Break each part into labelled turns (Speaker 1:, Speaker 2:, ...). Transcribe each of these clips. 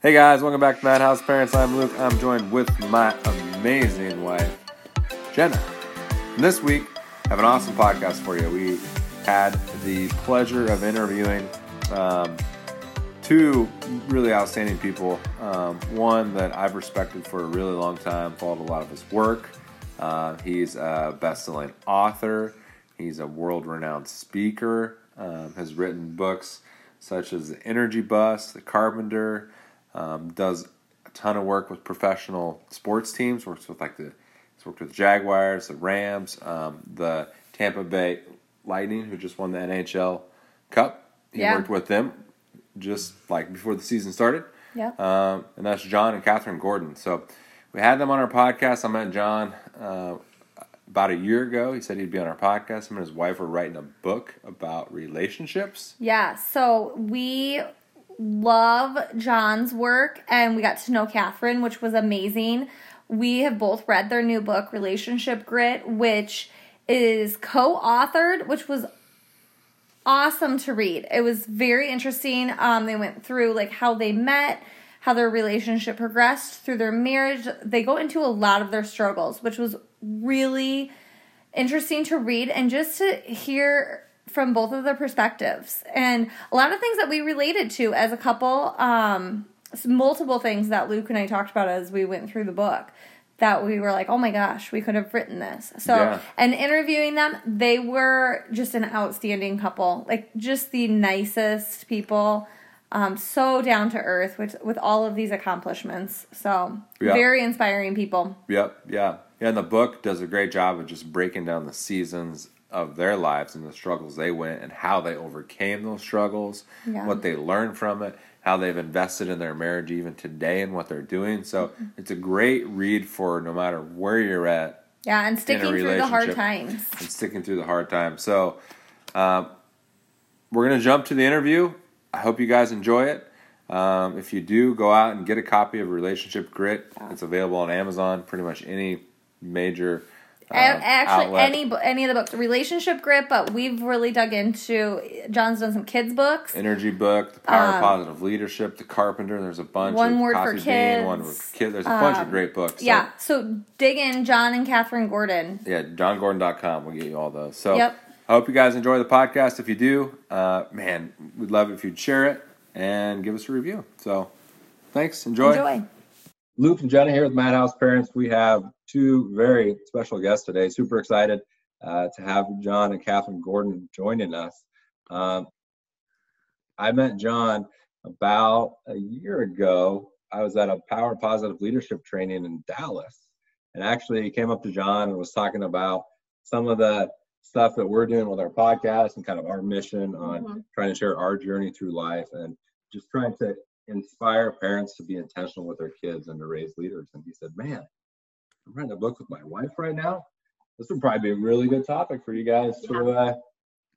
Speaker 1: Hey guys, welcome back to Madhouse Parents. I'm Luke. I'm joined with my amazing wife, Jena. And this week, I have an awesome podcast for you. We had the pleasure of interviewing um, two really outstanding people. Um, one that I've respected for a really long time, followed a lot of his work. Uh, he's a best-selling author. He's a world-renowned speaker. Um, has written books such as The Energy Bus, The Carpenter. Um, does a ton of work with professional sports teams. Works with like the he's worked with the Jaguars, the Rams, um, the Tampa Bay Lightning, who just won the NHL Cup. He
Speaker 2: Yeah.
Speaker 1: worked with them just like before the season started.
Speaker 2: Yeah.
Speaker 1: Um, and that's Jon and Kathryn Gordon. So we had them on our podcast. I met Jon uh, about a year ago. He said he'd be on our podcast. Him and his wife were writing a book about relationships.
Speaker 2: Yeah, so we love Jon's work and we got to know Kathryn, which was amazing. We have both read their new book, Relationship Grit, which is co authored, which was awesome to read. It was very interesting. Um, they went through like how they met, how their relationship progressed through their marriage. They go into a lot of their struggles, which was really interesting to read and just to hear from both of their perspectives and a lot of things that we related to as a couple um multiple things that luke and i talked about as we went through the book that we were like oh my gosh we could have written this so
Speaker 1: Yeah.
Speaker 2: and interviewing them they were just an outstanding couple like just the nicest people um so down to earth with with all of these accomplishments so
Speaker 1: Yeah.
Speaker 2: very inspiring people
Speaker 1: Yep, yeah. Yeah, and the book does a great job of just breaking down the seasons of their lives and the struggles they went and how they overcame those struggles,
Speaker 2: Yeah.
Speaker 1: what they learned from it, how they've invested in their marriage even today and what they're doing. So
Speaker 2: Mm-hmm.
Speaker 1: it's a great read for no matter where you're at
Speaker 2: yeah and sticking through the hard times
Speaker 1: and sticking through the hard times. So um, we're going to jump to the interview. I hope you guys enjoy it. Um, if you do, go out and get a copy of Relationship Grit. It's available on Amazon, pretty much any major uh,
Speaker 2: Actually,
Speaker 1: outlet.
Speaker 2: any any of the books, relationship grit, but we've really dug into. Jon's done some kids books.
Speaker 1: energy book, the power of
Speaker 2: Um,
Speaker 1: positive leadership, the Carpenter. There's a bunch.
Speaker 2: One
Speaker 1: of
Speaker 2: Word for
Speaker 1: Coffee Bean, one
Speaker 2: Kids.
Speaker 1: with kids. There's a bunch of
Speaker 2: Um,
Speaker 1: great books. So,
Speaker 2: yeah, so dig in Jon and Kathryn Gordon.
Speaker 1: yeah. JonGordon.com will get you all those. So
Speaker 2: Yep.
Speaker 1: I hope you guys enjoy the podcast. If you do, uh, man, we'd love it if you'd share it and give us a review. So thanks. Enjoy.
Speaker 2: Enjoy.
Speaker 3: Luke and Jena here with Madhouse Parents. We have two very special guests today. Super excited uh, to have Jon and Kathryn Gordon joining us. Um, I met Jon about a year ago. I was at a Power Positive Leadership training in Dallas, and actually came up to Jon and was talking about some of the stuff that we're doing with our podcast and kind of our mission on
Speaker 2: Mhm.
Speaker 3: trying to share our journey through life and just trying to inspire parents to be intentional with their kids and to raise leaders. And he said, Man, I'm writing a book with my wife right now. This would probably be a really good topic for you guys to uh,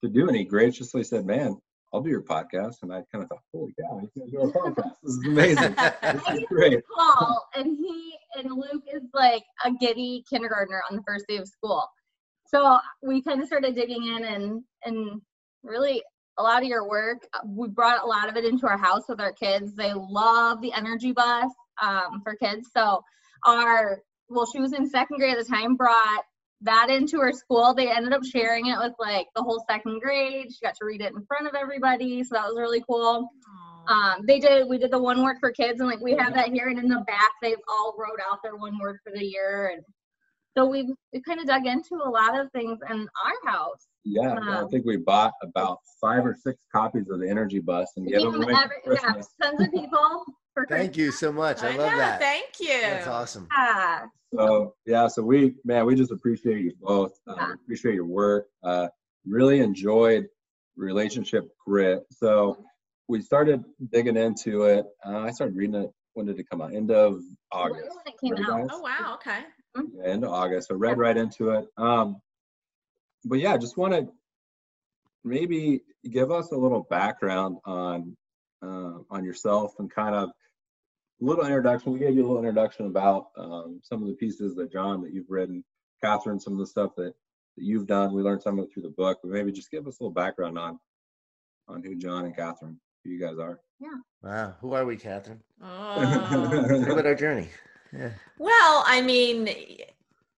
Speaker 3: to do. And he graciously said, Man, I'll do your podcast. And I kind of thought, Holy cow, he's gonna do our podcast. This is amazing. this is great.
Speaker 4: Paul, and he and Luke is like a giddy kindergartner on the first day of school. So we kind of started digging in and and really a lot of your work. uh, We brought a lot of it into our house with our kids. They love the energy bus um, for kids. So our well, she was in second grade at the time. Brought that into her school. They ended up sharing it with like the whole second grade. She got to read it in front of everybody, so that was really cool um, they did we did the one word for kids and like we have that here and in the back they've all wrote out their one word for the year and so we've we kind of dug into a lot of things in our house
Speaker 3: Yeah, I think we bought about five or six copies of the Energy Bus and
Speaker 4: We
Speaker 3: gave
Speaker 4: gave
Speaker 3: them
Speaker 4: them
Speaker 3: away
Speaker 4: every,
Speaker 3: for
Speaker 4: yeah, tons of people for
Speaker 5: Thank you so much. I love
Speaker 6: know,
Speaker 5: that.
Speaker 6: Thank you.
Speaker 5: That's awesome.
Speaker 4: Yeah.
Speaker 3: So yeah, so we man, we just appreciate you both. Uh,
Speaker 4: Yeah.
Speaker 3: appreciate your work. Uh, really enjoyed relationship grit. So we started digging into it. Uh, I started reading it. When did it come out? End of August.
Speaker 4: When it came
Speaker 3: Right,
Speaker 4: out.
Speaker 3: guys?
Speaker 6: Oh wow. Okay.
Speaker 3: Yeah, end of August. So read right into it. Um, but yeah, just want to maybe give us a little background on uh, on yourself and kind of a little introduction. We gave you a little introduction about um, some of the pieces that Jon that you've written, Kathryn, some of the stuff that, that you've done. We learned some of it through the book, but maybe just give us a little background on on who Jon and Kathryn who you guys are. Yeah.
Speaker 5: Wow. Who are we, Kathryn?
Speaker 6: Oh.
Speaker 5: Talk about our journey. Yeah.
Speaker 6: Well, I mean,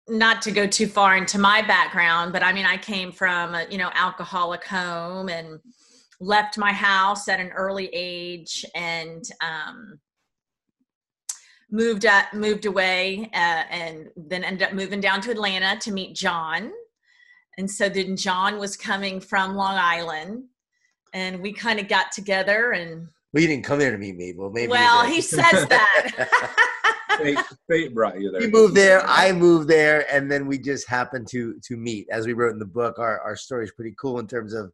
Speaker 6: not to go too far into my background, but I mean, I came from a you know alcoholic home and left my house at an early age and um, moved up, moved away, uh, and then ended up moving down to Atlanta to meet Jon. And so then Jon was coming from Long Island, and we kind of got together and
Speaker 5: Well, you didn't come here to meet me. Well, maybe.
Speaker 6: well, he says that.
Speaker 3: Fate, fate brought you there.
Speaker 5: we moved there. I moved there, and then we just happened to to meet. As we wrote in the book, our our story is pretty cool in terms of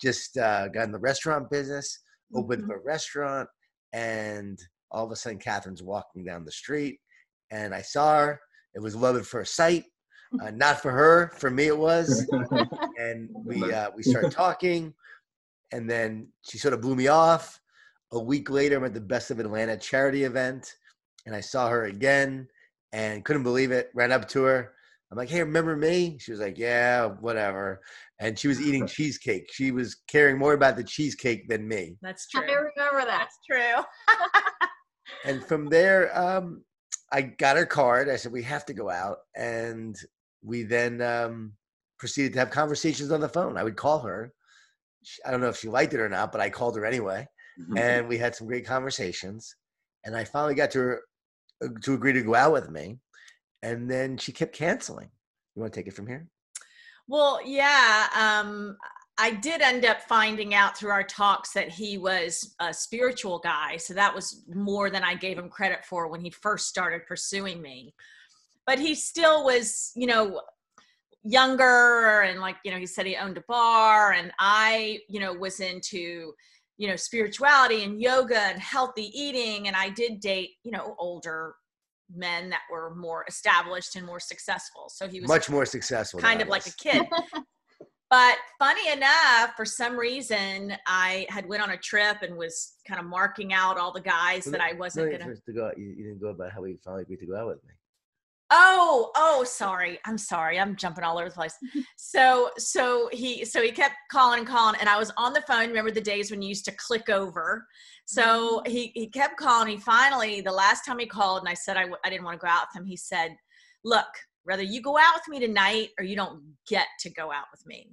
Speaker 5: just uh, got in the restaurant business, opened
Speaker 6: Mm-hmm.
Speaker 5: up a restaurant, and all of a sudden, Kathryn's walking down the street, and I saw her. It was love at first sight. Uh, not for her, for me it was. and we uh, we started talking, and then she sort of blew me off. A week later, I'm at the Best of Atlanta charity event, and I saw her again, and couldn't believe it. Ran up to her. I'm like, "Hey, remember me?" She was like, "Yeah, whatever." And she was eating cheesecake. She was caring more about the cheesecake than me.
Speaker 6: That's true.
Speaker 4: I remember that.
Speaker 6: That's true.
Speaker 5: And from there, um, I got her card. I said, "We have to go out," and we then um, proceeded to have conversations on the phone. I would call her. I don't know if she liked it or not, but I called her anyway, and we had some great conversations. And I finally got to her uh, to agree to go out with me, and then she kept canceling. You want to take it from here?
Speaker 6: Well, yeah. Um, I did end up finding out through our talks that he was a spiritual guy. So that was more than I gave him credit for when he first started pursuing me. But he still was, you know, younger and like, you know, he said he owned a bar and I, you know, was into, you know, spirituality and yoga and healthy eating. And I did date, you know, older men that were more established and more successful. So he was
Speaker 5: Much more successful.
Speaker 6: kind of like a kid. but funny enough, for some reason, I had went on a trip and was kind of marking out all the guys
Speaker 5: Well,
Speaker 6: that I wasn't gonna.
Speaker 5: to go out. You, you didn't go about how he finally agreed to go out with me.
Speaker 6: Oh, oh, sorry. I'm sorry. I'm jumping all over the place. So, so he, so he kept calling and calling, and I was on the phone. Remember the days when you used to click over? So mm-hmm. he he kept calling. He finally, the last time he called, and I said I w- I didn't want to go out with him. He said, "Look, whether you go out with me tonight or you don't get to go out with me."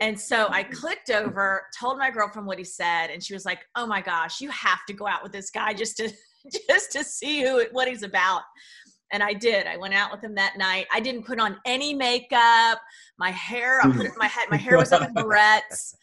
Speaker 6: And so I mm-hmm. clicked over, told my girlfriend what he said, and she was like, "Oh my gosh, you have to go out with this guy just to just to see who what he's about." And I did. I went out with him that night. I didn't put on any makeup. My hair, I put it in my head. My hair was up in barrettes.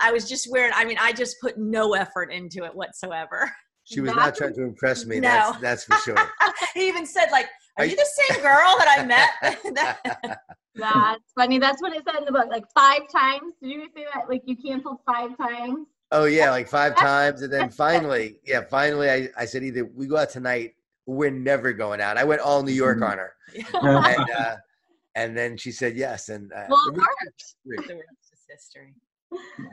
Speaker 6: I was just wearing. I mean, I just put no effort into it whatsoever.
Speaker 5: She was not
Speaker 4: That's-
Speaker 5: trying to impress me.
Speaker 6: No.
Speaker 5: That's that's for sure.
Speaker 6: he even said, "Like, are
Speaker 5: Are
Speaker 6: you
Speaker 5: you-
Speaker 6: the same girl that I met?"
Speaker 4: That's funny. That's what it said in the book. Like five times. Did you say that? Like you canceled five times?
Speaker 5: Oh yeah, like five times, and then finally, yeah, finally, I, I said either we go out tonight, or we're never going out. I went all New York on her, and uh, and then she said yes, and uh,
Speaker 4: Well,
Speaker 5: the
Speaker 4: of
Speaker 5: rest-
Speaker 6: the rest is history.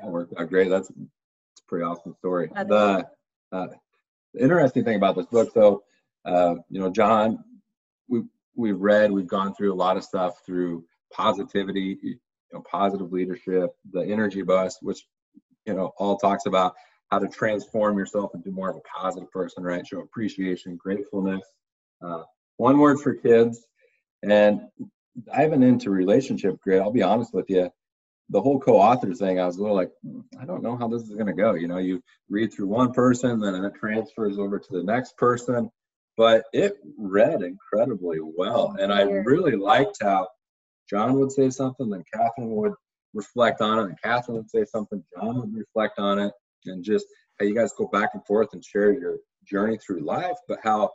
Speaker 3: That worked out great. That's it's a pretty awesome story. The, uh, the interesting thing about this book, though, uh, you know, John, we we've read, we've gone through a lot of stuff through positivity, you know, positive leadership, the energy bus, which you know all talks about how to transform yourself into more of a positive person, right? Show appreciation, gratefulness. Uh, one word for kids, and diving into relationship grit. I'll be honest with you the whole co-author thing, I was a little like, "Hmm, I don't know how this is going to go. You know, you read through one person, then it transfers over to the next person, but it read incredibly well, and I really liked how Jon would say something, then Kathryn would reflect on it, and Kathryn would say something, Jon would reflect on it, and just how you guys go back and forth and share your journey through life, but how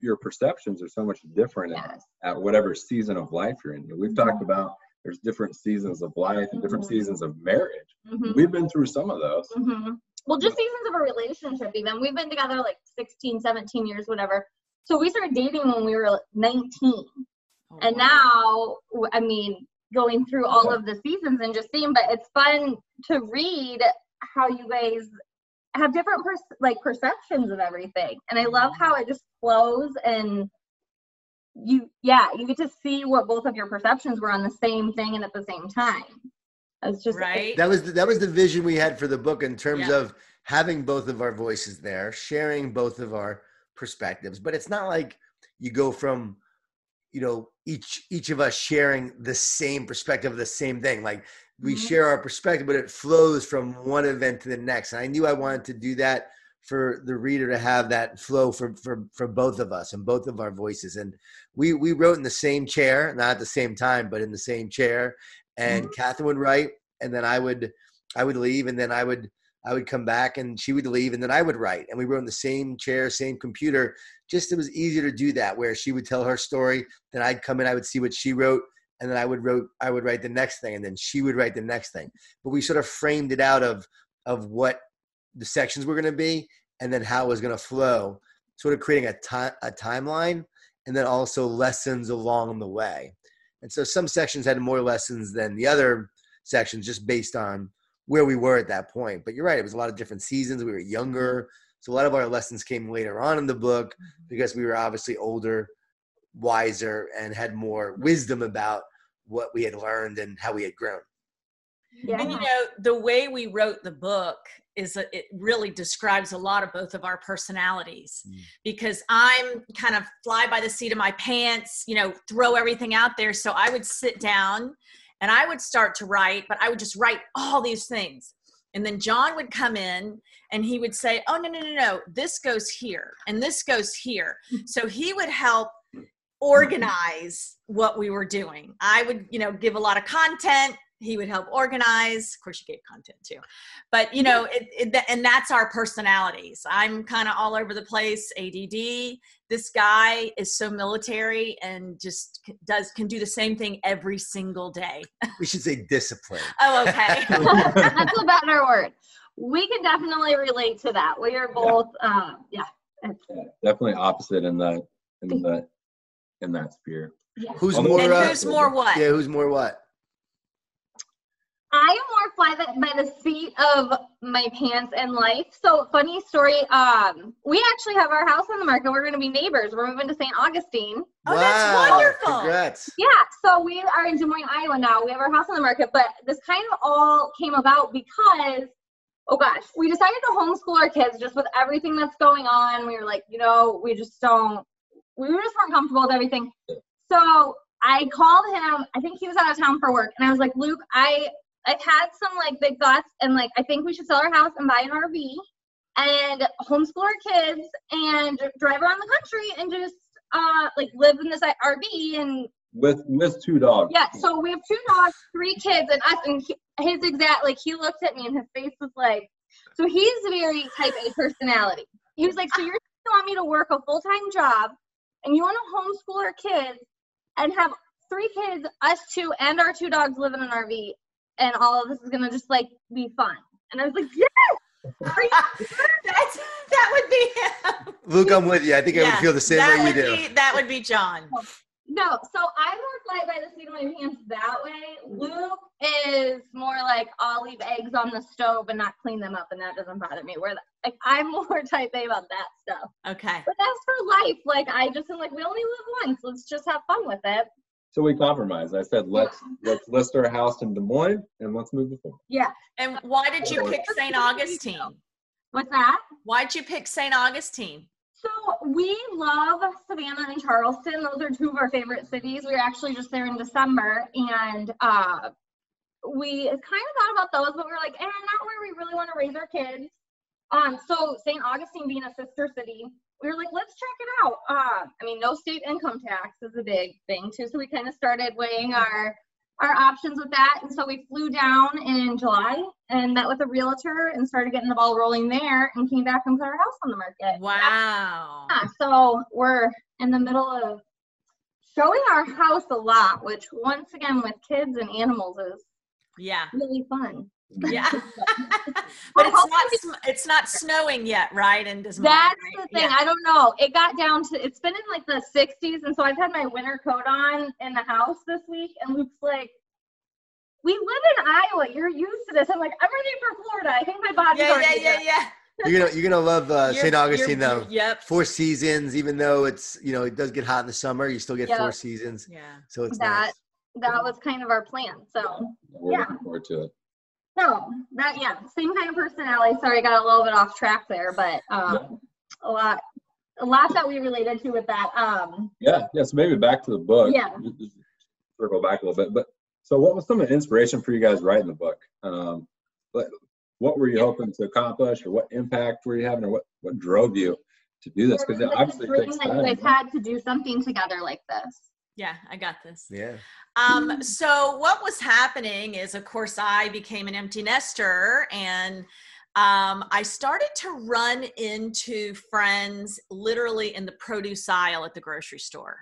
Speaker 3: your perceptions are so much different at,
Speaker 4: Yes.
Speaker 3: at whatever season of life you're in. We've talked about there's different seasons of life and different
Speaker 4: Mhm.
Speaker 3: seasons of marriage.
Speaker 4: Mhm.
Speaker 3: We've been through some of those.
Speaker 4: hmm Well, just seasons of a relationship, even. We've been together like 16, 17 years, whatever. So we started dating when we were 19.
Speaker 6: Oh,
Speaker 4: And now, I mean, going through all of the seasons and just seeing, but it's fun to read how you guys have different pers- like perceptions of everything. And I love mm-hmm. how it just flows and you, yeah, you get to see what both of your perceptions were on the same thing and at the same time. It's just,
Speaker 6: right?
Speaker 5: that was the, that was the vision we had for the book in terms
Speaker 6: Yeah.
Speaker 5: of having both of our voices there, sharing both of our perspectives. But it's not like you go from, you know, each each of us sharing the same perspective of the same thing. Like we
Speaker 4: Mhm.
Speaker 5: share our perspective, but it flows from one event to the next. And I knew I wanted to do that for the reader to have that flow for for for both of us and both of our voices. And we we wrote in the same chair, not at the same time, but in the same chair. And Kathryn would write, and then I would I would leave, and then I would I would come back, and she would leave, and then I would write. And we were in the same chair, same computer. Just it was easier to do that, where she would tell her story, then I'd come in, I would see what she wrote, and then I would wrote I would write the next thing, and then she would write the next thing. But we sort of framed it out of of what the sections were to be, and then how it was to flow, sort of creating a time a timeline, and then also lessons along the way. And so some sections had more lessons than the other sections, just based on where we were at that point. But you're right; it was a lot of different seasons. We were younger, so a lot of our lessons came later on in the book because we were obviously older, wiser, and had more wisdom about what we had learned and how we had grown.
Speaker 4: Yeah.
Speaker 6: And you know, the way we wrote the book is that it really describes a lot of both of our personalities
Speaker 5: Mm.
Speaker 6: because I'm kind of fly by the seat of my pants, you know, throw everything out there. So I would sit down and I would start to write, but I would just write all these things. And then Jon would come in and he would say, Oh, no, no, no, no, this goes here and this goes here. So he would help organize what we were doing. I would, you know, give a lot of content. He would help organize. Of course, you gave content too, but you know, it, it, and that's our personalities. I'm kind of all over the place. ADD. This guy is so military and just does can do the same thing every single day.
Speaker 5: We should say discipline.
Speaker 6: Oh, okay.
Speaker 4: That's a better word. We can definitely relate to that. We are both, uh, yeah. it's-
Speaker 3: Yeah, definitely opposite in that in that in that sphere.
Speaker 5: Who's more?
Speaker 6: and
Speaker 5: uh,
Speaker 6: who's more what?
Speaker 5: Yeah, who's more what?
Speaker 4: I am more fly that by the seat of my pants in life. So funny story. Um, we actually have our house on the market. We're going to be neighbors. We're moving to St. Augustine.
Speaker 6: Oh, that's wonderful.
Speaker 5: Congrats.
Speaker 4: Yeah. So we are in Des Moines, Iowa now. We have our house on the market, but this kind of all came about because, oh gosh, we decided to homeschool our kids just with everything that's going on. We were like, you know, we just don't, we just weren't comfortable with everything. So I called him. I think he was out of town for work, and I was like, Luke, I I've had some like big thoughts, and like I think we should sell our house and buy an RV and homeschool our kids and drive around the country and just uh like live in this RV and
Speaker 3: With with two dogs.
Speaker 4: yeah. So we have two dogs, three kids, and us. And he, his exact like he looked at me and his face was like, so he's a very type A personality. He was like, so you're you want me to work a full time job, and you want to homeschool our kids and have three kids, us two, and our two dogs live in an RV, and all of this is gonna just like be fun. And I was like, yes. Are
Speaker 6: That's that would be him.
Speaker 5: Luke, I'm with you. I think I would feel the same
Speaker 6: that
Speaker 5: way you
Speaker 6: would
Speaker 5: do.
Speaker 6: Be, that would be Jon.
Speaker 4: No, so I'm more fly by the seat of my pants that way. Luke is more like I'll leave eggs on the stove and not clean them up, and that doesn't bother me. Where like I'm more type A about that stuff.
Speaker 6: Okay.
Speaker 4: But as for life, like I just am like we only live once. Let's just have fun with it.
Speaker 3: So we compromised. I said let's let's list our house in Des Moines and let's move before.
Speaker 4: Yeah.
Speaker 6: And why did you pick St. Augustine?
Speaker 4: What's that?
Speaker 6: Why'd you pick St. Augustine?
Speaker 4: So we love Savannah and Charleston. Those are two of our favorite cities. We were actually just there in December, and uh, we kind of thought about those, but we were like, eh, not where we really want to raise our kids. Um, so St. Augustine being a sister city, we were like, let's check it out. Uh, I mean, no state income tax is a big thing too, so we kind of started weighing our our options with that, and so we flew down in July and met with a realtor and started getting the ball rolling there, and came back and put our house on the market.
Speaker 6: Wow.
Speaker 4: Yeah, so we're in the middle of showing our house a lot, which once again with kids and animals is
Speaker 6: Yeah.
Speaker 4: really fun.
Speaker 6: Yeah. but it's not it's not snowing yet, right? And Des Moines,
Speaker 4: That's
Speaker 6: right?
Speaker 4: the thing.
Speaker 6: Yeah.
Speaker 4: I don't know. It got down to it's been in like the 60s, and so I've had my winter coat on in the house this week, and Luke's like, "We live in Iowa. You're used to this." I'm like, "I'm ready for Florida. I think my body's
Speaker 6: Yeah, yeah,
Speaker 4: already
Speaker 6: yeah,
Speaker 4: there."
Speaker 6: yeah.
Speaker 5: You're gonna you're gonna love uh, St. Augustine though.
Speaker 6: Yep.
Speaker 5: Four seasons, even though it's you know it does get hot in the summer, you still get
Speaker 4: Yeah.
Speaker 5: four seasons.
Speaker 6: Yeah.
Speaker 5: So it's
Speaker 4: That
Speaker 5: nice.
Speaker 4: that was kind of our plan. So
Speaker 3: We're
Speaker 4: Yeah.
Speaker 3: looking forward to it.
Speaker 4: No, that yeah, same kind of personality. Sorry, I got a little bit off track there, but um, a lot, a lot that we related to with that. Um,
Speaker 3: Yeah, yeah. So maybe back to the book.
Speaker 4: Yeah.
Speaker 3: Just- Circle back a little bit, but so what was some of the inspiration for you guys writing the book? Um, what, what were you hoping to accomplish, or what impact were you having, or what what drove you to do this? Because obviously it takes
Speaker 4: that you
Speaker 3: time.
Speaker 4: guys had to do something together like this.
Speaker 6: Yeah, I got this.
Speaker 5: Yeah.
Speaker 6: Um, so what was happening is, of course, I became an empty nester and um, I started to run into friends literally in the produce aisle at the grocery store.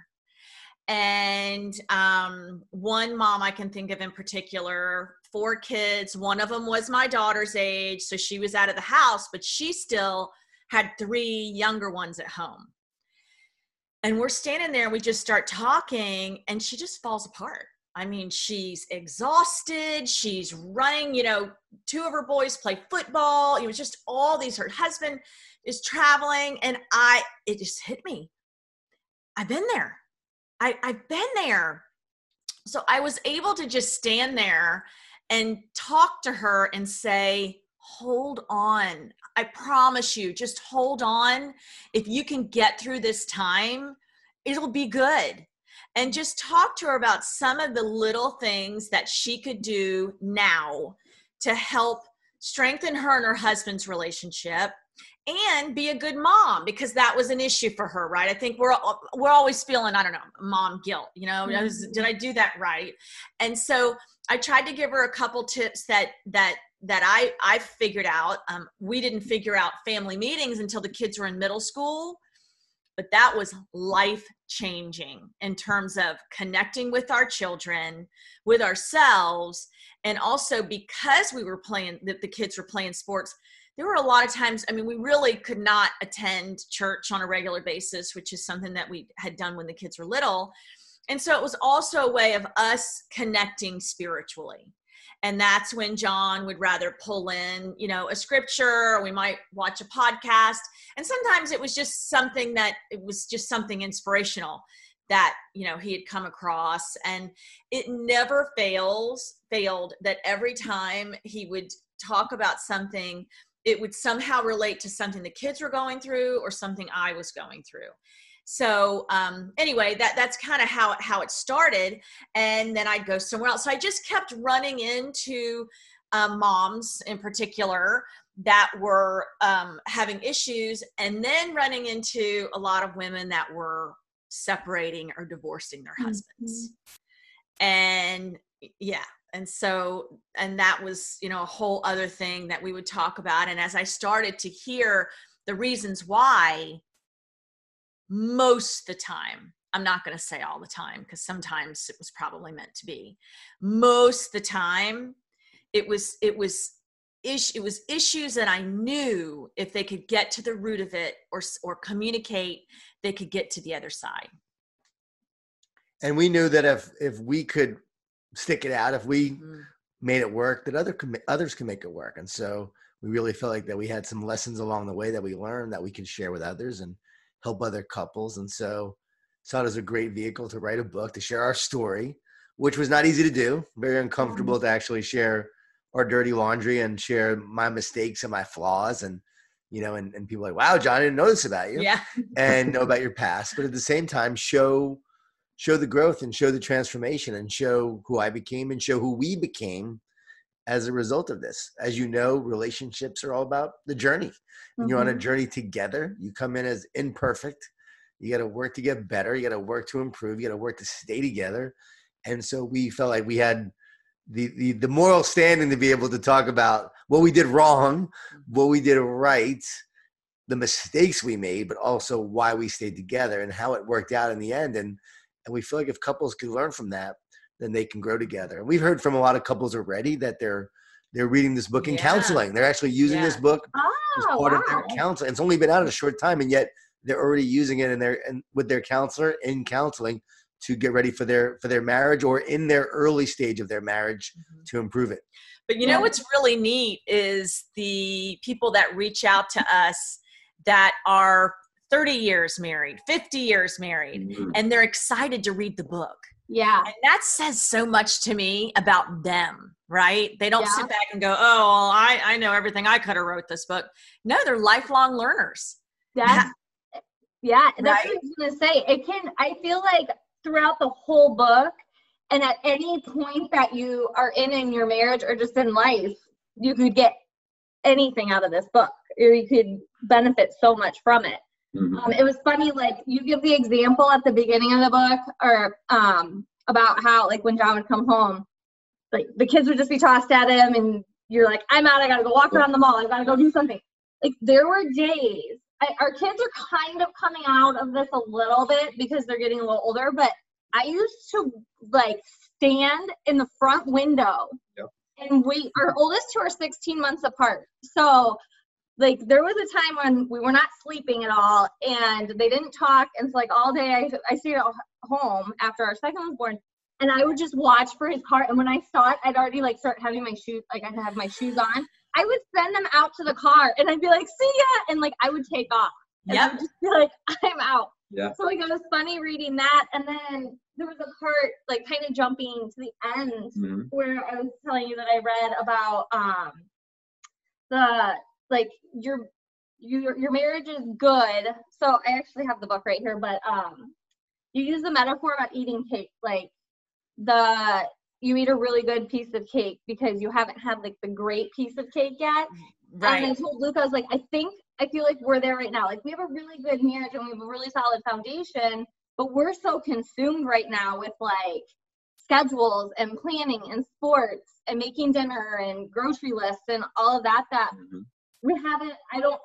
Speaker 6: And um, one mom I can think of in particular, four kids. One of them was my daughter's age, so she was out of the house, but she still had three younger ones at home. And we're standing there and we just start talking, and she just falls apart. I mean, she's exhausted. She's running, you know, two of her boys play football. It was just all these, her husband is traveling. And I, it just hit me. I've been there. I, I've been there. So I was able to just stand there and talk to her and say, hold on. I promise you, just hold on. If you can get through this time, it'll be good. And just talk to her about some of the little things that she could do now to help strengthen her and her husband's relationship and be a good mom because that was an issue for her right? I think we're we're always feeling i don't know mom guilt you know? Was, mm-hmm. did i do that right? And so i tried to give her a couple tips that that that i i figured out um, we didn't figure out family meetings until the kids were in middle school but that was life changing in terms of connecting with our children with ourselves and also because we were playing that the kids were playing sports there were a lot of times i mean we really could not attend church on a regular basis which is something that we had done when the kids were little. And so it was also a way of us connecting spiritually and that's when jon would rather pull in you know a scripture we might watch a podcast. And sometimes it was just something that it was just something inspirational that you know he had come across. And it never fails failed that every time he would talk about something it would somehow relate to something the kids were going through or something i was going through so um, anyway that that's kind of how it, how it started and then i'd go somewhere else. So i just kept running into um, moms in particular that were um, having issues and then running into a lot of women that were separating or divorcing their husbands. And yeah and so and that was you know a whole other thing that we would talk about and as i started to hear the reasons why most the time i'm not going to say all the time because sometimes it was probably meant to be most the time it was it was ish, it was issues that i knew if they could get to the root of it or or communicate they could get to the other side
Speaker 5: And we knew that if if we could stick it out, if we
Speaker 6: Mm.
Speaker 5: made it work, that other others can make it work. And so we really felt like that we had some lessons along the way that we learned that we can share with others and help other couples. And so saw it as a great vehicle to write a book to share our story, which was not easy to do. Very uncomfortable mm-hmm. to actually share our dirty laundry and share my mistakes and my flaws and you know and, and people are like wow jon i didn't know this about you
Speaker 6: yeah
Speaker 5: and know about your past, but at the same time show show the growth and show the transformation and show who I became and show who we became as a result of this. As you know, relationships are all about the journey. When you're on a
Speaker 4: Mhm.
Speaker 5: journey together, you come in as imperfect. You got to work to get better. You got to work to improve. You got to work to stay together. And so we felt like we had the, the the moral standing to be able to talk about what we did wrong, what we did right, the mistakes we made, but also why we stayed together and how it worked out in the end. And and we feel like if couples can learn from that, then they can grow together. And we've heard from a lot of couples already that they're they're reading this book in
Speaker 6: Yeah.
Speaker 5: counseling. They're actually using this
Speaker 6: Yeah.
Speaker 5: book as
Speaker 4: Oh,
Speaker 5: part of their counseling. It's only been out a short time, and yet they're already using it in their and with their counselor in counseling to get ready for their for their marriage or in their early stage of their marriage
Speaker 6: Mhm.
Speaker 5: to improve it.
Speaker 6: But you know what's really neat is the people that reach out to us that are 30 years married, 50 years married,
Speaker 3: Mhm.
Speaker 6: and they're excited to read the book.
Speaker 4: Yeah.
Speaker 6: And that says so much to me about them, right? They don't
Speaker 4: Yeah.
Speaker 6: sit back and go, oh, well, I, I know everything. I could have wrote this book. No, they're lifelong learners.
Speaker 4: That's yeah, that's
Speaker 6: Right?
Speaker 4: what I was gonna say. It can I feel like throughout the whole book and at any point that you are in in your marriage or just in life, you could get anything out of this book or you could benefit so much from it.
Speaker 3: Mhm.
Speaker 4: Um, it was funny, like you give the example at the beginning of the book, or um, about how like when Jon would come home, like the kids would just be tossed at him, and you're like, "I'm out. I gotta go walk around the mall. I gotta go do something." Like there were days. I, our kids are kind of coming out of this a little bit because they're getting a little older, but I used to like stand in the front window
Speaker 3: Yep.
Speaker 4: and wait. Our oldest two are 16 months apart, so like there was a time when we were not sleeping at all and they didn't talk and so like all day I, I stayed at home after our second was born and I would just watch for his car and when I saw it I'd already like start having my shoes like I'd have my shoes on I would send them out to the car and I'd be like see ya and like I would take off and I
Speaker 6: Yep.
Speaker 4: would just be like I'm out
Speaker 3: Yeah.
Speaker 4: so like it was funny reading that and then there was a part like kind of jumping to the end
Speaker 3: Mhm.
Speaker 4: where I was telling you that I read about um the like your your your marriage is good. So I actually have the book right here, but um you use the metaphor about eating cake like the you eat a really good piece of cake because you haven't had like the great piece of cake yet. Right. And I told Luke, I was like, I think I feel like we're there right now. Like we have a really good marriage and we have a really solid foundation, but we're so consumed right now with like schedules and planning and sports and making dinner and grocery lists and all of that that
Speaker 3: Mhm.
Speaker 4: We haven't I don't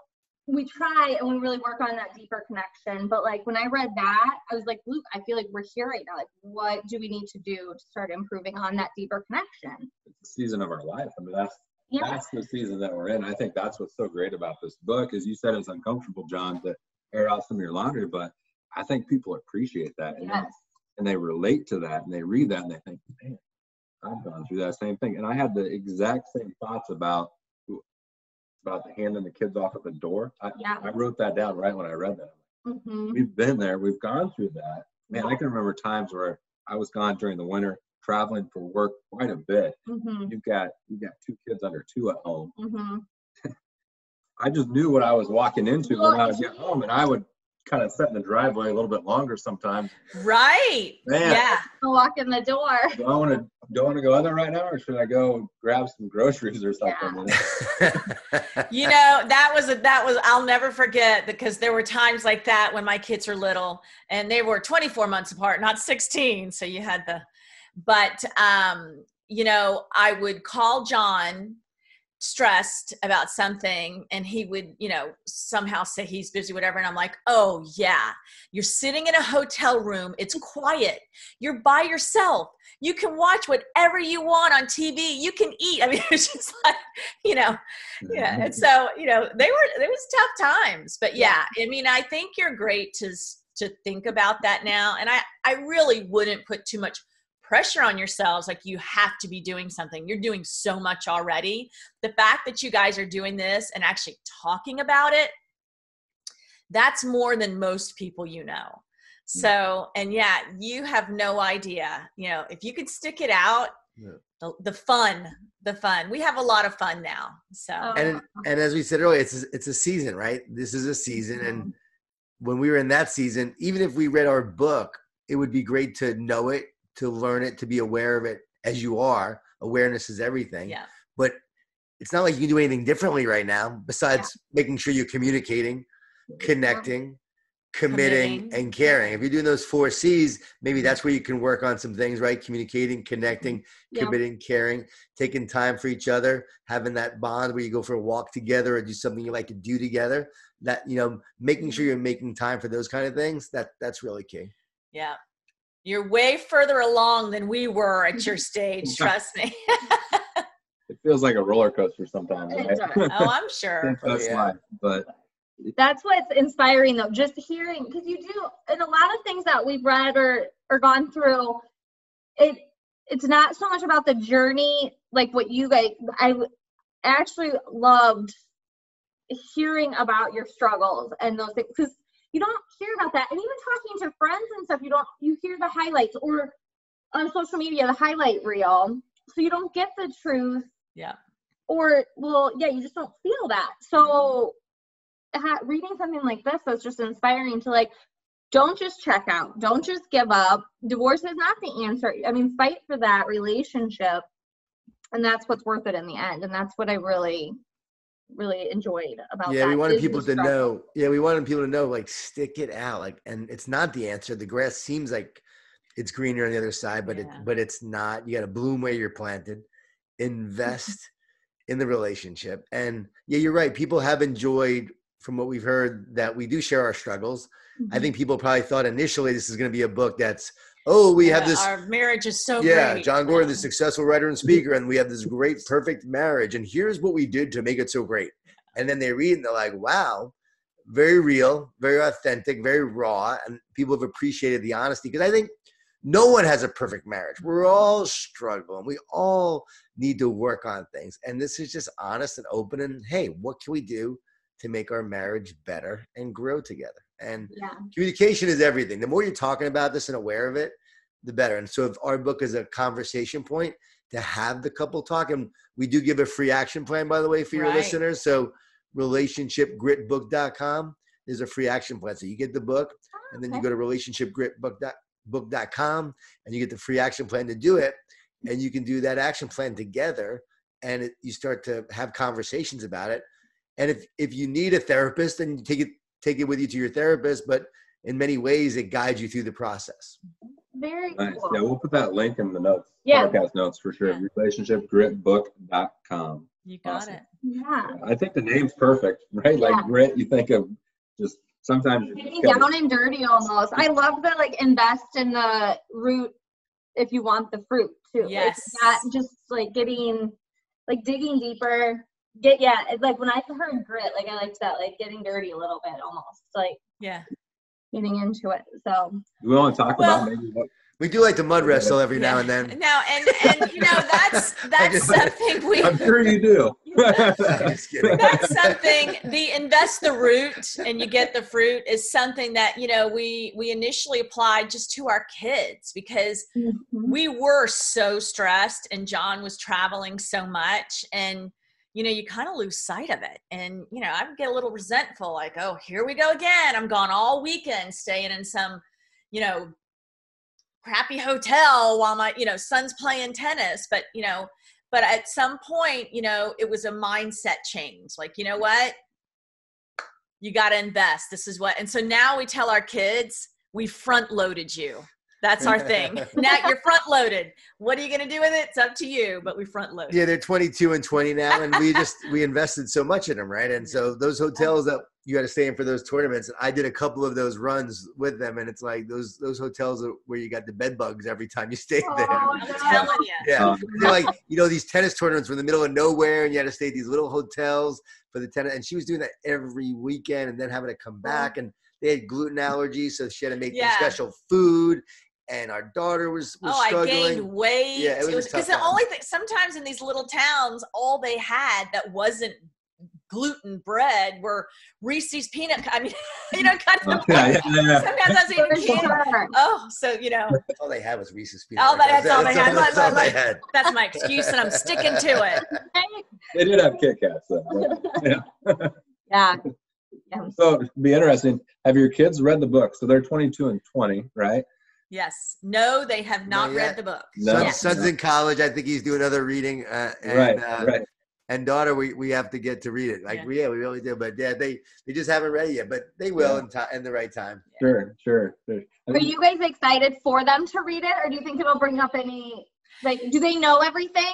Speaker 4: we try and we really work on that deeper connection. But like when I read that, I was like, Luke, I feel like we're here right now. Like what do we need to do to start improving on that deeper connection?
Speaker 3: It's the season of our life. I mean, that's
Speaker 4: Yeah.
Speaker 3: that's the season that we're in. I think that's what's so great about this book. Is you said it's uncomfortable, Jon, to air out some of your laundry, but I think people appreciate that and,
Speaker 4: Yes.
Speaker 3: and they relate to that and they read that and they think, man, I've gone through that same thing. And I had the exact same thoughts about about the handing the kids off at the door. I,
Speaker 4: Yeah.
Speaker 3: I wrote that down right when I read that.
Speaker 4: hmm
Speaker 3: We've been there. We've gone through that. Man, I can remember times where I was gone during the winter, traveling for work quite a bit.
Speaker 4: hmm
Speaker 3: You've got you got two kids under two at home.
Speaker 4: hmm
Speaker 3: I just knew what I was walking into when I was get home, and I would kind of sit in the driveway a little bit longer sometimes.
Speaker 6: Right.
Speaker 3: Man.
Speaker 6: Yeah.
Speaker 4: Walk in the door.
Speaker 3: Do I want to do I want to go in there right now, or should I go grab some groceries or something?
Speaker 6: you know that was a that was i'll never forget because there were times like that when my kids were little and they were 24 months apart not 16 so you had the but um you know i would call jon stressed about something and he would you know somehow say he's busy whatever and i'm like oh yeah you're sitting in a hotel room it's quiet you're by yourself you can watch whatever you want on tv you can eat. I mean it's just like you know yeah and mm-hmm. so you know they were it was tough times but yeah. i mean i think you're great to to think about that now and i i really wouldn't put too much pressure on yourselves like you have to be doing something. You're doing so much already. The fact that you guys are doing this and actually talking about it that's more than most people you know. Mm. So and yeah you have no idea. You know if you could stick it out
Speaker 5: Yeah.
Speaker 6: the, the fun the fun. We have a lot of fun now so.
Speaker 4: Oh.
Speaker 5: and and as we said earlier, it's a, it's a season, right? This is a season, and mm-hmm. when we were in that season, even if we read our book, it would be great to know it, to learn it, to be aware of it as you are. Awareness is everything.
Speaker 6: yeah
Speaker 5: But it's not like you can do anything differently right now besides making sure you're communicating, connecting, committing,
Speaker 6: Committing.
Speaker 5: and caring. If you're doing those four C's, maybe that's where you can work on some things, right? Communicating, connecting, mm-hmm.
Speaker 4: Yeah.
Speaker 5: committing, caring, taking time for each other, having that bond where you go for a walk together or do something you like to do together. That you know, making sure mm-hmm. you're making time for those kind of things. That that's really key.
Speaker 6: yeah you're way further along than we were at your stage trust me
Speaker 3: It feels like a roller coaster sometimes. Right?
Speaker 6: oh i'm sure
Speaker 3: That's oh,
Speaker 5: yeah.
Speaker 3: life, but
Speaker 4: That's what's inspiring though, just hearing because you do and a lot of things that we've read or or gone through, it it's not so much about the journey like what you guys i actually loved hearing about your struggles and those things because you don't hear about that. And even talking to friends and stuff you don't you hear the highlights or on social media the highlight reel, so you don't get the truth.
Speaker 6: Yeah.
Speaker 4: Or well, yeah, you just don't feel that. So ha- reading something like this that's just inspiring to like don't just check out. Don't just give up. Divorce is not the answer. I mean fight for that relationship. And that's what's worth it in the end. And that's what i really really enjoyed about
Speaker 5: yeah we wanted people to know yeah we wanted people to know like stick it out like and it's not the answer the grass seems like it's greener on the other side but
Speaker 6: Yeah.
Speaker 5: it but it's not you got to bloom where you're planted invest in the relationship and yeah you're right people have enjoyed from what we've heard that we do share our struggles i
Speaker 4: Mhm.
Speaker 5: think people probably thought initially this is going to be a book that's oh we have this
Speaker 6: Our marriage is so great.
Speaker 5: yeah,
Speaker 6: great.
Speaker 5: Jon Gordon, the successful writer and speaker, and we have this great, perfect marriage. And here's what we did to make it so great. And then they read and they're like, wow, very real, very authentic, very raw. And people have appreciated the honesty because I think no one has a perfect marriage. We're all struggling. We all need to work on things. And this is just honest and open. And hey, what can we do to make our marriage better and grow together? And
Speaker 4: yeah
Speaker 5: communication is everything. The more you're talking about this and aware of it, the better. And so, if our book is a conversation point to have the couple talk, and we do give a free action plan, by the way, for your
Speaker 6: Right.
Speaker 5: listeners. So, relationshipgritbook.com is a free action plan. So, you get the book, ah, and then you go to relationshipgritbook.com and you get the free action plan to do it. And you can do that action plan together, and it, you start to have conversations about it. And if, if you need a therapist, then you take it take it with you to your therapist, but in many ways it guides you through the process.
Speaker 4: very
Speaker 3: Nice.
Speaker 4: cool
Speaker 3: Yeah, we'll put that link in the notes.
Speaker 4: Yeah.
Speaker 3: Podcast notes for sure.
Speaker 6: Yeah.
Speaker 3: Relationshipgritbook.com.
Speaker 6: You got
Speaker 3: Awesome.
Speaker 6: it.
Speaker 4: yeah
Speaker 3: I think the name's perfect, right? Like
Speaker 4: Yeah.
Speaker 3: grit, you think of just sometimes. you
Speaker 4: getting down and dirty almost i love the like invest in the root if you want the fruit too Like,
Speaker 6: Yes.
Speaker 4: that just like getting like digging deeper get yeah it's like when i heard grit like i liked that like getting dirty a little bit almost like
Speaker 6: Yeah.
Speaker 4: getting into it so
Speaker 3: We want to talk
Speaker 6: Well-
Speaker 3: about maybe what
Speaker 5: We do like to mud wrestle every now and then.
Speaker 6: Now and and you know that's that's
Speaker 5: just-
Speaker 6: something we
Speaker 3: I'm sure you do.
Speaker 6: That's something the invest the root and you get the fruit is something that you know we we initially applied just to our kids because mm-hmm. we were so stressed and jon was traveling so much and you know you kind of lose sight of it and you know i would get a little resentful like oh here we go again i'm gone all weekend staying in some you know crappy hotel while my you know son's playing tennis but you know but at some point you know it was a mindset change like you know what? You got to invest this is what and so now we tell our kids we front loaded you that's our thing now you're front loaded what are you going to do with it it's up to you but we front load.
Speaker 5: Yeah, they're 22 and 20 now, and we just we invested so much in them, right? And so those hotels that you got to stay in for those tournaments, I did a couple of those runs with them, and it's like those those hotels are where you got the bed bugs every time you stay there.
Speaker 4: Oh,
Speaker 6: i'm telling you
Speaker 5: Yeah,
Speaker 3: Um,
Speaker 5: they're like you know these tennis tournaments were in the middle of nowhere, and you had to stay at these little hotels for the tennis. And she was doing that every weekend, and then having to come back, and they had gluten allergies, so she had to make
Speaker 6: Yeah.
Speaker 5: special food. And our daughter was was
Speaker 6: oh i gained weight
Speaker 5: Yeah, it was a
Speaker 6: because the only thing sometimes in these little towns all they had that wasn't gluten bread were reese's peanut co- i mean you know kind of
Speaker 3: yeah, yeah, yeah.
Speaker 6: sometimes i was
Speaker 4: For
Speaker 6: eating candy
Speaker 4: sure.
Speaker 6: oh so you know
Speaker 5: all they had was Reese's peanut.
Speaker 6: All
Speaker 5: butter
Speaker 6: that's all they had.
Speaker 5: That's all they had.
Speaker 6: that's my excuse and i'm sticking to it
Speaker 3: They did have Kit Kats though. Yeah.
Speaker 4: yeah yeah
Speaker 3: So it'd be interesting. Have your kids read the book? So they're 22 and 20, right?
Speaker 6: Yes no they have not
Speaker 5: Not
Speaker 6: read the book
Speaker 3: No.
Speaker 5: Son-
Speaker 4: Yeah.
Speaker 5: Son's in college. I think he's doing other reading. Uh, and,
Speaker 3: right,
Speaker 5: uh,
Speaker 3: right.
Speaker 5: And daughter, we, we have to get to read it. Like
Speaker 6: Yeah.
Speaker 5: we, yeah, we really do. But yeah, they they just haven't read it yet. But they will
Speaker 3: Yeah.
Speaker 5: in time in the right time.
Speaker 3: Sure, sure, sure. I
Speaker 4: are you guys excited for them to read it or do you think it'll bring up any like do they know everything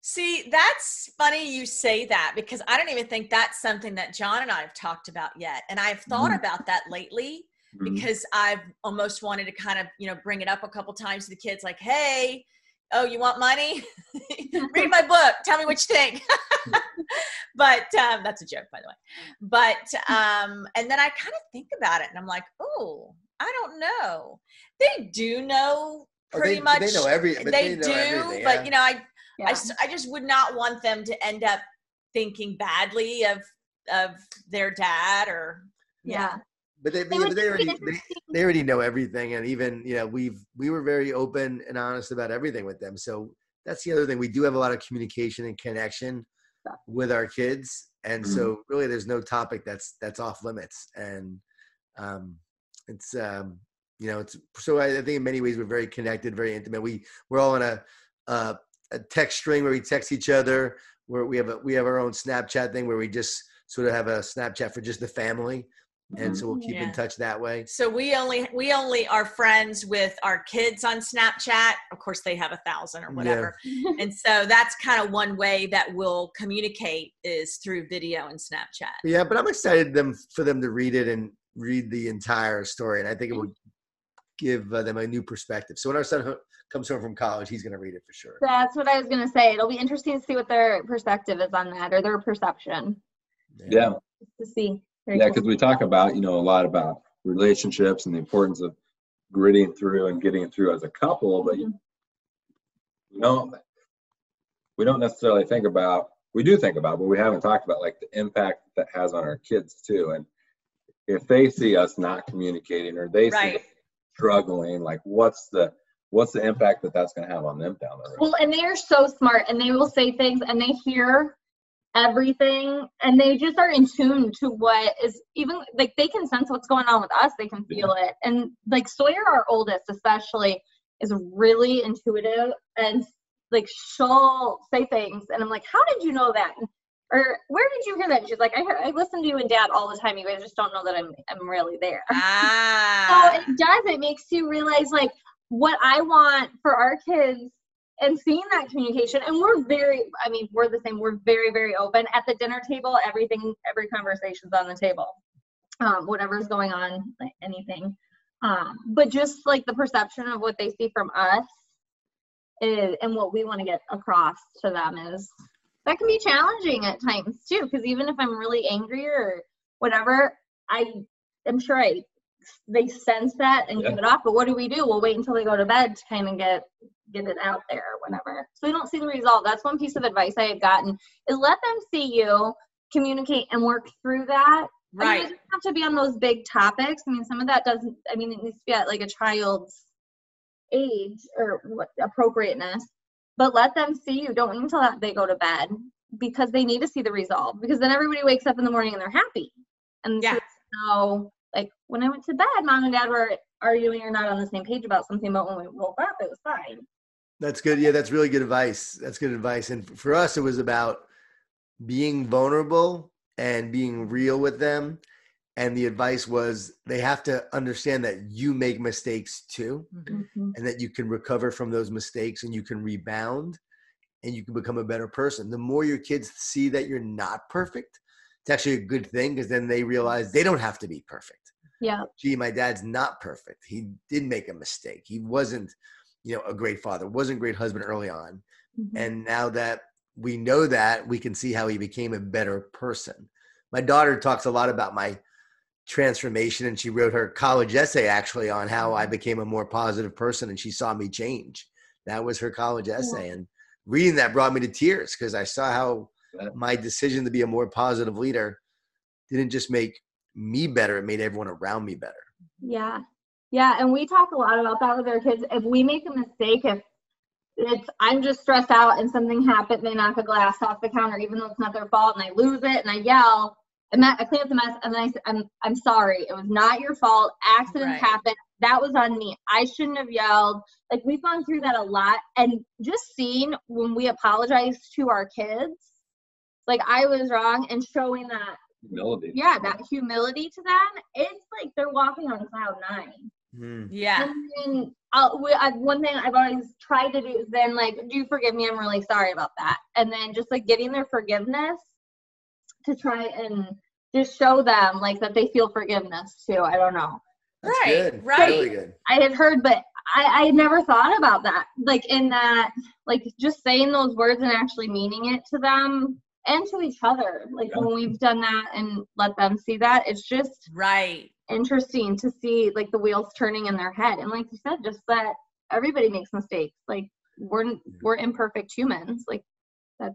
Speaker 6: See, that's funny you say that because I don't even think that's something that Jon and I have talked about yet. And I've thought
Speaker 3: Mhm.
Speaker 6: about that lately
Speaker 3: Mhm.
Speaker 6: because I've almost wanted to kind of, you know, bring it up a couple times to the kids like, hey, oh, you want money? Read my book. Tell me what you think. but um, that's a joke, by the way. But, um, and then I kind of think about it and I'm like, oh, I don't know. They do know
Speaker 5: Oh,
Speaker 6: pretty
Speaker 5: they,
Speaker 6: much.
Speaker 5: They know every.
Speaker 6: They,
Speaker 5: they, know
Speaker 6: do,
Speaker 5: everything,
Speaker 6: but
Speaker 5: yeah.
Speaker 6: you know, I
Speaker 4: yeah
Speaker 6: I, s- I just would not want them to end up thinking badly of of their dad or
Speaker 4: yeah
Speaker 5: but they,
Speaker 4: They
Speaker 5: but they already they, they already know everything, and even you know we've we were very open and honest about everything with them. So that's the other thing. We do have a lot of communication and connection with our kids, and so really there's no topic that's that's off limits, and um, it's um, you know it's so I, I think in many ways we're very connected, very intimate. We we're all in a uh, a text string where we text each other. Where we have a we have our own Snapchat thing where we just sort of have a Snapchat for just the family, and so we'll keep
Speaker 6: Yeah.
Speaker 5: in touch that way.
Speaker 6: So we only we only are friends with our kids on Snapchat. Of course, they have a thousand or
Speaker 5: Yeah.
Speaker 6: whatever, and so that's kind of one way that we'll communicate is through video and Snapchat.
Speaker 5: Yeah, but I'm excited them for them to read it and read the entire story, and I think it will give uh, them a new perspective. So when our son ho- comes home from college, he's going to read it for sure.
Speaker 4: That's what I was gonna say. It'll be interesting to see what their perspective is on that or their perception
Speaker 3: Yeah.
Speaker 4: to see. Very
Speaker 3: Yeah,
Speaker 4: cool.
Speaker 3: because we talk about, you know, a lot about relationships and the importance of gritting through and getting through as a couple, but you you know, we don't necessarily think about, we do think about, but we haven't talked about like the impact that has on our kids too. And if they see us not communicating or they see
Speaker 6: Right.
Speaker 3: us struggling, like what's the, what's the impact that that's going to have on them down the road?
Speaker 4: Well, and they are so smart and they will say things and they hear everything and they just are in tune to what is even like they can sense what's going on with us, they can feel it. And like Sawyer, our oldest, especially, is really intuitive and like she'll say things and I'm like, How did you know that? Or where did you hear that? And she's like, I heard I listen to you and dad all the time. You guys just don't know that I'm I'm really there.
Speaker 6: Ah,
Speaker 4: So it does. It makes you realize like what I want for our kids and seeing that communication. And we're very, I mean, we're the same. We're very, very open at the dinner table. Everything, every conversation's on the table. Um, whatever's going on, like anything. Um, but just like the perception of what they see from us is, and what we want to get across to them is that can be challenging at times too. Because even if I'm really angry or whatever, I am sure I they sense that and
Speaker 3: Yeah.
Speaker 4: give it off. But what do we do? We'll wait until they go to bed to kind of get get it out there or whatever. So we don't see the result. That's one piece of advice I had gotten is let them see you communicate and work through that. I mean,
Speaker 6: right.
Speaker 4: it doesn't have to be on those big topics. I mean, some of that doesn't. I mean, it needs to be at like a child's age or what appropriateness. But let them see you. Don't wait until that they go to bed because they need to see the resolve. Because then everybody wakes up in the morning and they're happy. And
Speaker 6: Yeah.
Speaker 4: know, like when I went to bed, mom and dad were arguing or not on the same page about something. But when we woke up, it was fine.
Speaker 5: That's good. Yeah, that's really good advice. That's good advice. And for us, it was about being vulnerable and being real with them. And the advice was they have to understand that you make mistakes too,
Speaker 6: Mhm.
Speaker 5: and that you can recover from those mistakes and you can rebound and you can become a better person. The more your kids see that you're not perfect, it's actually a good thing because then they realize they don't have to be perfect.
Speaker 4: Yeah.
Speaker 5: Gee, my dad's not perfect. He did make a mistake. He wasn't, you know, a great father, wasn't a great husband early on.
Speaker 4: Mhm.
Speaker 5: And now that we know that, we can see how he became a better person. My daughter talks a lot about my transformation, and she wrote her college essay actually on how I became a more positive person and she saw me change. That was her college essay. And reading that brought me to tears because I saw how my decision to be a more positive leader didn't just make me better, it made everyone around me better.
Speaker 4: Yeah. Yeah. And we talk a lot about that with our kids. If we make a mistake, if it's I'm just stressed out and something happened, they knock a glass off the counter, even though it's not their fault, and I lose it and I yell, and I clean up the mess, and then I say, I'm I'm sorry. It was not your fault. Accidents
Speaker 6: Right.
Speaker 4: happen. That was on me. I shouldn't have yelled. Like we've gone through that a lot. And just seeing when we apologize to our kids, like I was wrong and showing that
Speaker 3: Humility.
Speaker 4: yeah, that humility to them, it's like they're walking on cloud nine.
Speaker 5: Hmm.
Speaker 6: Yeah.
Speaker 4: And then I'll, we, I, one thing I've always tried to do is then like, do you forgive me? I'm really sorry about that. And then just like getting their forgiveness to try and just show them like that they feel forgiveness too. I don't know.
Speaker 5: That's
Speaker 6: Right,
Speaker 5: good.
Speaker 6: right.
Speaker 5: Really good.
Speaker 4: I had heard, but I, I never thought about that. Like in that, like just saying those words and actually meaning it to them and to each other. Like
Speaker 3: Yeah.
Speaker 4: when we've done that and let them see that, it's just
Speaker 6: Right.
Speaker 4: Interesting to see like the wheels turning in their head and like you said just that everybody makes mistakes like we're we're imperfect humans like that's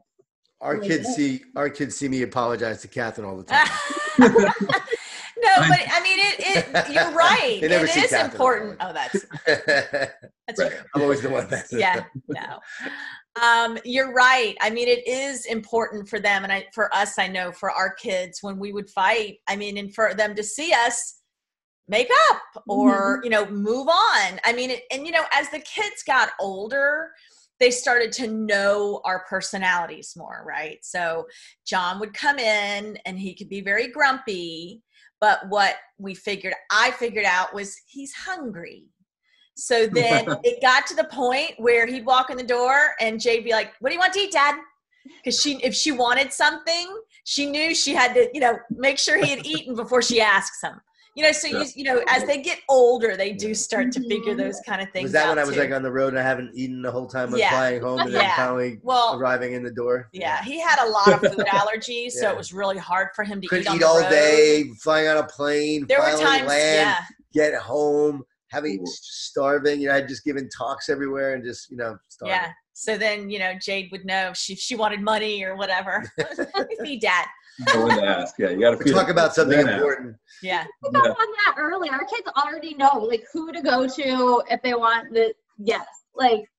Speaker 5: Our
Speaker 4: Really
Speaker 5: kids
Speaker 4: good.
Speaker 5: see our kids see me apologize to Kathryn all the time.
Speaker 6: No, but I mean, it. it you're right.
Speaker 5: They never
Speaker 6: it
Speaker 5: see
Speaker 6: is
Speaker 5: Kathryn.
Speaker 6: important. Oh, that's that's
Speaker 3: Right.
Speaker 5: I'm always the one that's
Speaker 6: yeah no um you're right i mean it is important for them and i for us i know for our kids when we would fight i mean and for them to see us make up or mm-hmm. you know move on i mean and you know as the kids got older they started to know our personalities more right so jon would come in and he could be very grumpy but what we figured i figured out was he's hungry so then it got to the point where he'd walk in the door and Jay'd be like, What do you want to eat, Dad? Because she if she wanted something, she knew she had to, you know, make sure he had eaten before she asks him. You know, so you, you know, as they get older, they do start to figure those mm-hmm. kind of things
Speaker 5: Was that
Speaker 6: out
Speaker 5: when I was
Speaker 6: too.
Speaker 5: like on the road and I haven't eaten the whole time I was
Speaker 6: Yeah.
Speaker 5: flying home and then
Speaker 6: Yeah.
Speaker 5: finally
Speaker 6: Well-
Speaker 5: arriving in the door?
Speaker 6: yeah, he had a lot of food allergies, so it was really hard for him to
Speaker 5: Couldn't
Speaker 6: eat on
Speaker 5: eat
Speaker 6: the
Speaker 5: all
Speaker 6: road.
Speaker 5: day, flying on a plane,
Speaker 6: There were
Speaker 5: finally
Speaker 6: times,
Speaker 5: land,
Speaker 6: yeah,
Speaker 5: get home, having starving. You know, I'd just given talks everywhere and just, you know, starving.
Speaker 6: yeah. So then, you know, Jade would know if she she wanted money or whatever. Feed dad.
Speaker 3: You know when to ask. Yeah, you got to
Speaker 5: talk about something important.
Speaker 6: Yeah.
Speaker 4: pick up on that early. Our kids already know like who to go to if they want the yes. Like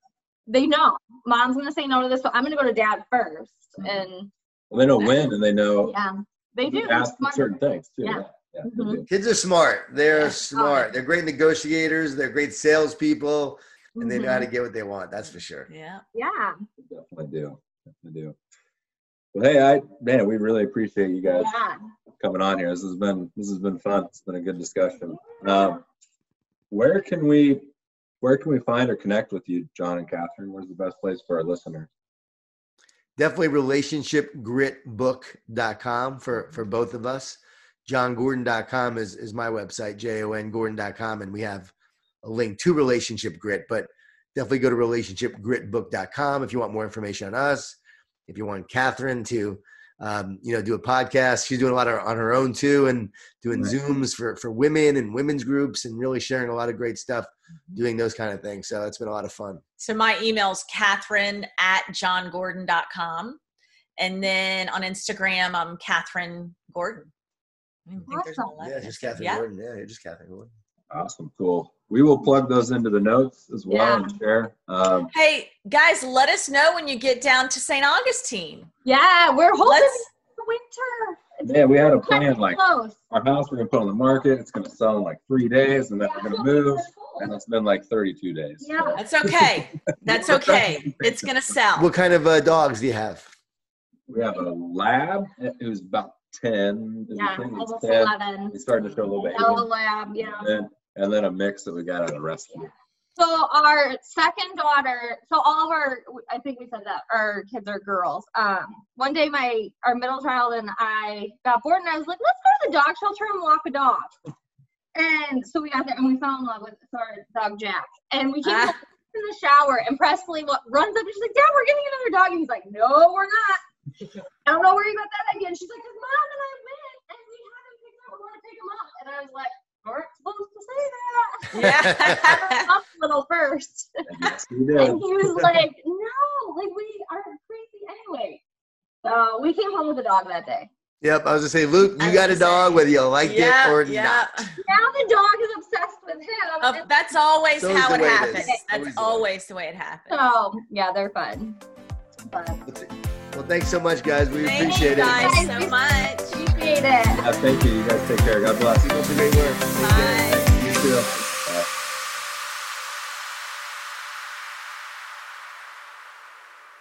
Speaker 4: they know. Mom's gonna say no to this, so I'm gonna go to dad first. And
Speaker 3: Well, they know when, and they know
Speaker 4: yeah, they do.
Speaker 3: ask for certain things too.
Speaker 4: Yeah.
Speaker 3: Yeah, yeah, they
Speaker 4: Mhm.
Speaker 5: Kids are smart. They're
Speaker 4: Yeah.
Speaker 5: smart. They're great negotiators. They're great salespeople, and they know how
Speaker 4: Mhm.
Speaker 5: to get what they want. That's for sure.
Speaker 6: Yeah.
Speaker 4: Yeah.
Speaker 3: They definitely do. Definitely do. Well, hey, I man, we really appreciate you guys
Speaker 4: Yeah.
Speaker 3: coming on here. This has been this has been fun. It's been a good discussion. Um, where can we where can we find or connect with you, Jon and Kathryn? Where's the best place for our listeners?
Speaker 5: Definitely relationshipgritbook.com for, for both of us. JonGordon.com is, is my website, J-O-N Gordon.com, and we have a link to Relationship Grit, but definitely go to relationshipgritbook.com if you want more information on us. If you want Kathryn to, um, you know, do a podcast, she's doing a lot of, on her own too, and doing
Speaker 3: Right.
Speaker 5: Zooms for, for women and women's groups and really sharing a lot of great stuff, doing those kind of things. So it's been a lot of fun.
Speaker 6: So my email's Kathryn at jongordon.com. And then on Instagram, I'm Kathryn Gordon. I don't think there's
Speaker 4: Awesome.
Speaker 5: Yeah, just Kathryn
Speaker 6: Yeah.
Speaker 5: Gordon. Yeah, just Kathryn Gordon.
Speaker 3: Awesome, cool. We will plug those into the notes as well
Speaker 4: Yeah.
Speaker 3: and share. Um,
Speaker 6: Hey, guys, let us know when you get down to St. Augustine.
Speaker 4: Yeah, we're hoping
Speaker 6: Let's
Speaker 4: winter. It's
Speaker 3: yeah, we had a
Speaker 4: kinda
Speaker 3: plan like
Speaker 4: close.
Speaker 3: our house we're gonna put on the market. It's gonna sell in like three days, and then we're gonna move, and it's been like 32 days.
Speaker 4: Yeah.
Speaker 6: that's okay. That's okay. It's gonna sell.
Speaker 5: What kind of uh, dogs do you have?
Speaker 3: We have a lab who's about 10.
Speaker 4: Yeah,
Speaker 3: I think it's
Speaker 4: almost
Speaker 3: 10.
Speaker 4: 11.
Speaker 3: He's starting to show a little bit.
Speaker 4: Yellow lab, yeah.
Speaker 3: And then, and then a mix that we got out of rescue.
Speaker 4: So our second daughter, so all of our, I think we said that our kids are girls. Um, one day my our middle child and I got bored, and I was like, let's go to the dog shelter and walk a dog. And so we got there, and we fell in love with our dog Jack. And we came home in the shower, and Presley runs up and she's like, Dad, we're getting another dog. And he's like, No, we're not. I don't know where you got that idea. And she's like, Cause Mom and I went, and we haven't picked up. We want to pick him up. And I was like, We're supposed to say that.
Speaker 6: Yeah.
Speaker 4: up a little first.
Speaker 3: And yes, we
Speaker 4: And he was like, no, like we are crazy anyway. So we came home with a dog that day.
Speaker 5: Yep, I was gonna say, Luke, you got a dog
Speaker 6: say,
Speaker 5: whether you liked
Speaker 6: yeah,
Speaker 5: it or
Speaker 6: yeah.
Speaker 5: not.
Speaker 4: Now the dog is obsessed with him.
Speaker 6: Uh, that's always
Speaker 5: It's always
Speaker 6: how it
Speaker 5: way it
Speaker 6: happens. That's
Speaker 5: Always the way.
Speaker 6: always the way it happens.
Speaker 4: so yeah, they're fun. But
Speaker 5: Well, thanks so much, guys. We
Speaker 6: Thank
Speaker 5: appreciate
Speaker 6: you
Speaker 5: it.
Speaker 6: guys
Speaker 4: Guys,
Speaker 6: so much.
Speaker 4: appreciate it.
Speaker 3: Yeah, thank you. You guys take care. God bless.
Speaker 5: Keep up the great work. Take care.
Speaker 6: Bye.
Speaker 3: You too.